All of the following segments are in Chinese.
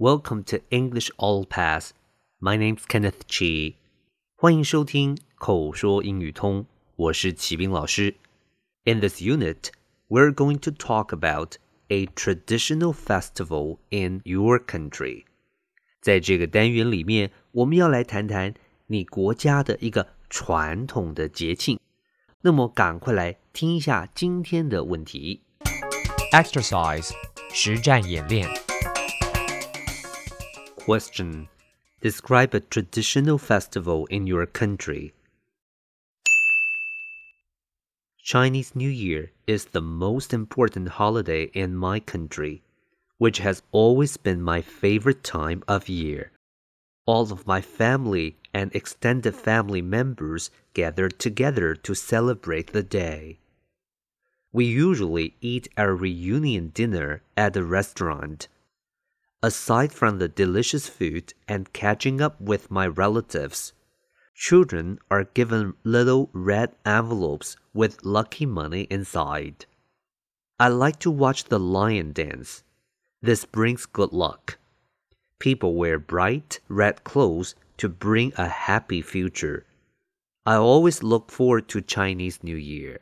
Welcome to English All Pass. My name's Kenneth Chi. 欢迎收听口说英语通，我是齐斌老师。In this unit, we're going to talk about a traditional festival in your country. 在这个单元里面，我们要来谈谈你国家的一个传统的节庆。那么，赶快来听一下今天的问题。 Exercise 实战演练。 Question: Describe a traditional festival in your country. Chinese New Year is the most important holiday in my country, which has always been my favorite time of year. All of my family and extended family members gather together to celebrate the day. We usually eat our reunion dinner at a restaurant. Aside from the delicious food and catching up with my relatives, children are given little red envelopes with lucky money inside. I like to watch the lion dance. This brings good luck. People wear bright red clothes to bring a happy future. I always look forward to Chinese New Year.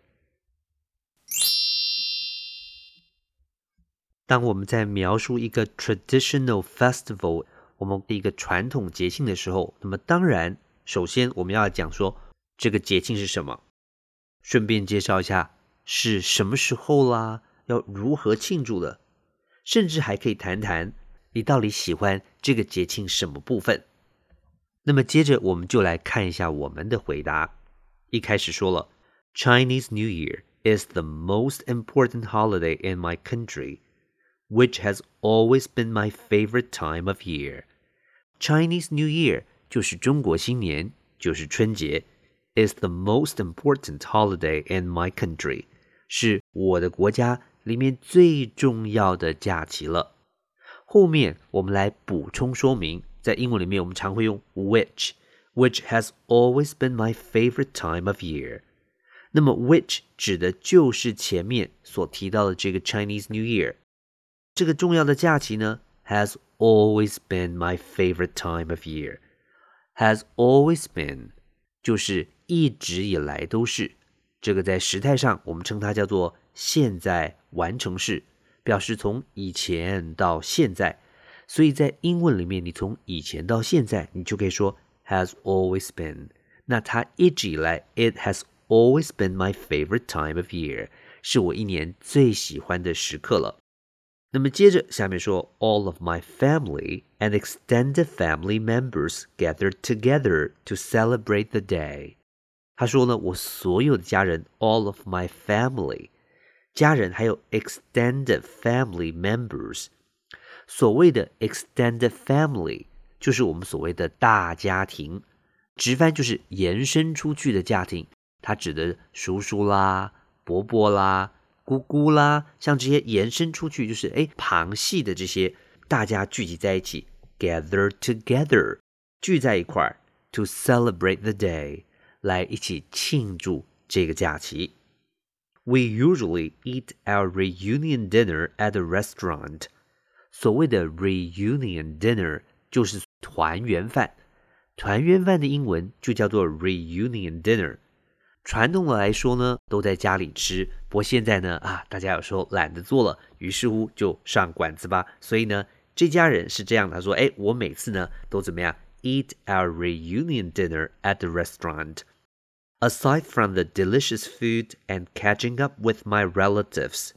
当我们在描述一个 traditional festival，我们一个传统节庆的时候，那么当然，首先我们要讲说这个节庆是什么，顺便介绍一下是什么时候啦，要如何庆祝的，甚至还可以谈谈你到底喜欢这个节庆什么部分。那么接着我们就来看一下我们的回答。一开始说了，Chinese New Year is the most important holiday in my country which has always been my favorite time of year. Chinese New Year 就是中国新年，就是春节，is the most important holiday in my country，是我的国家里面最重要的假期了。后面我们来补充说明，在英文里面我们常会用 which，which has always been my favorite time of year。那么 which 指的就是前面所提到的这个 Chinese New Year。 这个重要的假期呢，has always been my favorite time of year。has always been 就是一直以来都是。这个在时态上我们称它叫做现在完成式，表示从以前到现在。所以在英文里面，你从以前到现在，你就可以说 has always been。那它一直以来，it has always been my favorite time of year，是我一年最喜欢的时刻了。那么接着下面说，all of my family and extended family members gathered together to celebrate the day。他说呢，我所有的家人，all of my family，家人还有 extended family members。所谓的 extended family 就是我们所谓的大家庭，直翻就是延伸出去的家庭，它指的叔叔啦、伯伯啦。 姑姑啦，像这些延伸出去，就是哎旁系的这些，大家聚集在一起，gather together，聚在一块儿，to celebrate the day，来一起庆祝这个假期。We usually eat our reunion dinner at a restaurant。所谓的 reunion dinner 就是团圆饭，团圆饭的英文就叫做 reunion dinner。 传统的来说呢，都在家里吃。不过现在呢，啊，大家有时候懒得做了，于是乎就上馆子吧。所以呢，这家人是这样的，他说：“哎，我每次呢都怎么样？Eat our reunion dinner at the restaurant. Aside from the delicious food and catching up with my relatives,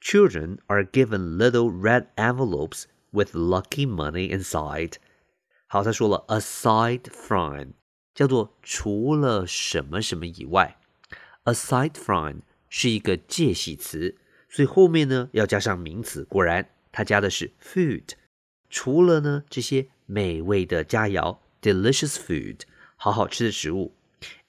children are given little red envelopes with lucky money inside.” 好，他说了，aside from。 叫做除了什么什么以外，aside from 是一个介系词，所以后面呢要加上名词。果然，它加的是 food。除了呢这些美味的佳肴 （delicious food），好好吃的食物。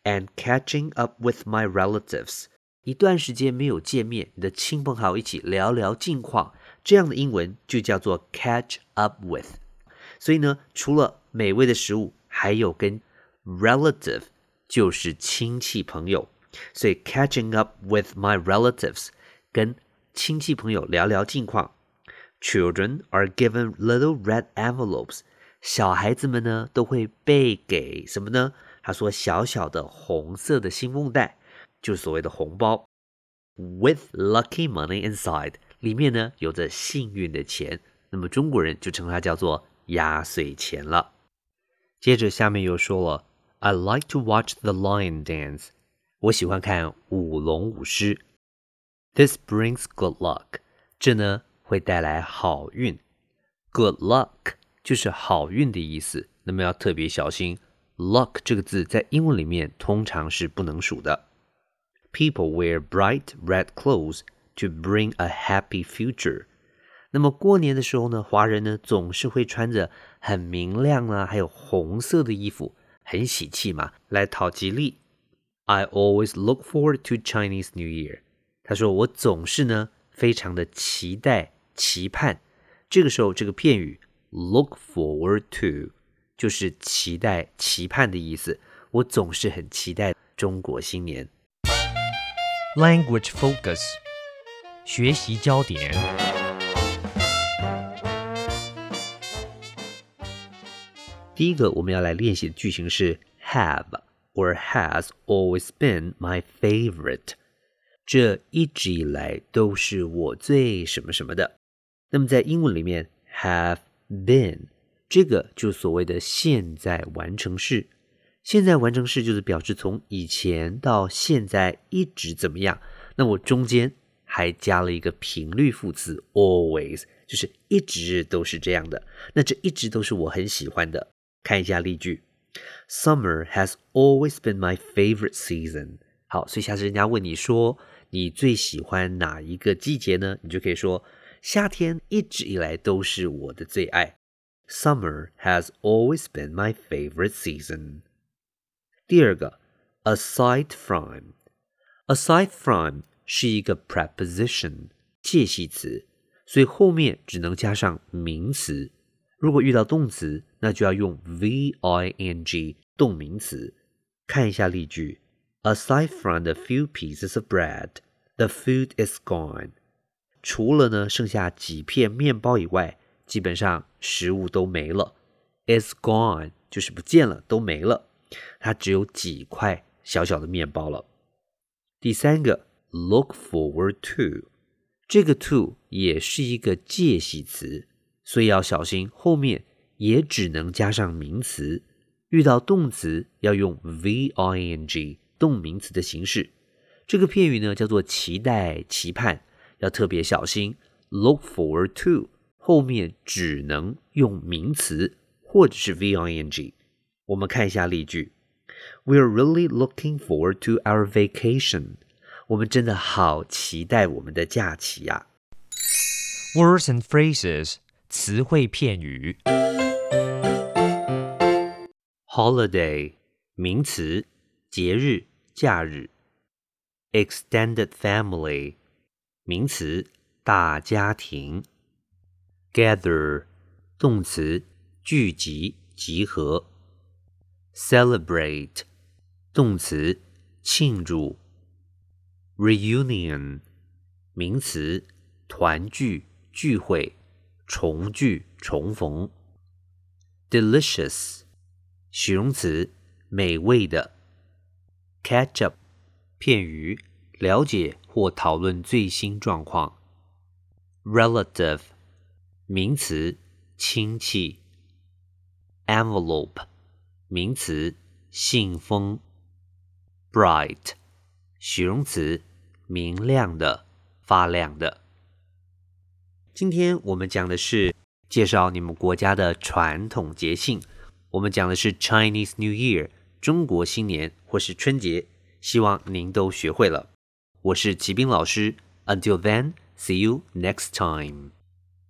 And catching up with my relatives，一段时间没有见面，你的亲朋好友一起聊聊近况，这样的英文就叫做 catch up with。所以呢，除了美味的食物，还有跟 relative 就是亲戚朋友，所以 catching up with my relatives 跟亲戚朋友聊聊近况。Children are given little red envelopes，小孩子们呢都会被给什么呢？他说小小的红色的信封袋，就是所谓的红包，with lucky money inside，里面呢有着幸运的钱。那么中国人就称它叫做压岁钱了。接着下面又说了，I like to watch the lion dance，我喜欢看舞龙舞狮。This brings good luck，这呢会带来好运。Good luck 就是好运的意思，那么要特别小心。luck 这个字在英文里面通常是不能数的。People wear bright red clothes to bring a happy future。那么过年的时候呢，华人呢总是会穿着很明亮啊，还有红色的衣服，很喜气嘛，来讨吉利。I always look forward to Chinese New Year。他说我总是呢非常的期待、期盼。这个时候，这个片语 look forward to 就是期待、期盼的意思。我总是很期待中国新年。Language focus，学习焦点。第一个我们要来练习的句型是 have or has always been my favorite。这一直以来都是我最什么什么的。那么在英文里面，have been 这个就所谓的现在完成式。现在完成式就是表示从以前到现在一直怎么样。那我中间还加了一个频率副词 always，就是一直都是这样的。那这一直都是我很喜欢的。看一下例句：Summer has always been my favorite season。好，所以下次人家问你说你最喜欢哪一个季节呢？你就可以说夏天一直以来都是我的最爱。Summer has always been my favorite season。第二个，aside from，aside from 是一个 preposition 介系词，所以后面只能加上名词。如果遇到动词， 那就要用 v-i-n-g 动名词。看一下例句：Aside from the few pieces of bread, the food is gone。除了呢剩下几片面包以外，基本上食物都没了。Is gone 就是不见了，都没了。它只有几块小小的面包了。第三个，look forward to，这个 to 也是一个介系词，所以要小心后面也只能加上名词。遇到动词要用 v-i-n-g 动名词的形式。这个片语呢叫做期待、期盼，要特别小心。look forward to 后面只能用名词或者是 v-i-n-g。我们看一下例句：We are really looking forward to our vacation。我们真的好期待我们的假期呀、Words and phrases，词汇片语。Holiday 名词，节日、假日。Extended family 名词，大家庭。Gather 动词，聚集、集合。Celebrate 动词，庆祝。Reunion 名词，团聚、聚会、重聚、重逢。Delicious 形容词，美味的。Catch up 片语，了解或讨论最新状况。Relative 名词，亲戚。Envelope 名词，信封。Bright 形容词，明亮的、发亮的。今天我们讲的是介绍你们国家的传统节庆。我们讲的是 Chinese New Year，中国新年或是春节，希望您都学会了。我是齐兵老师，Until then, see you next time.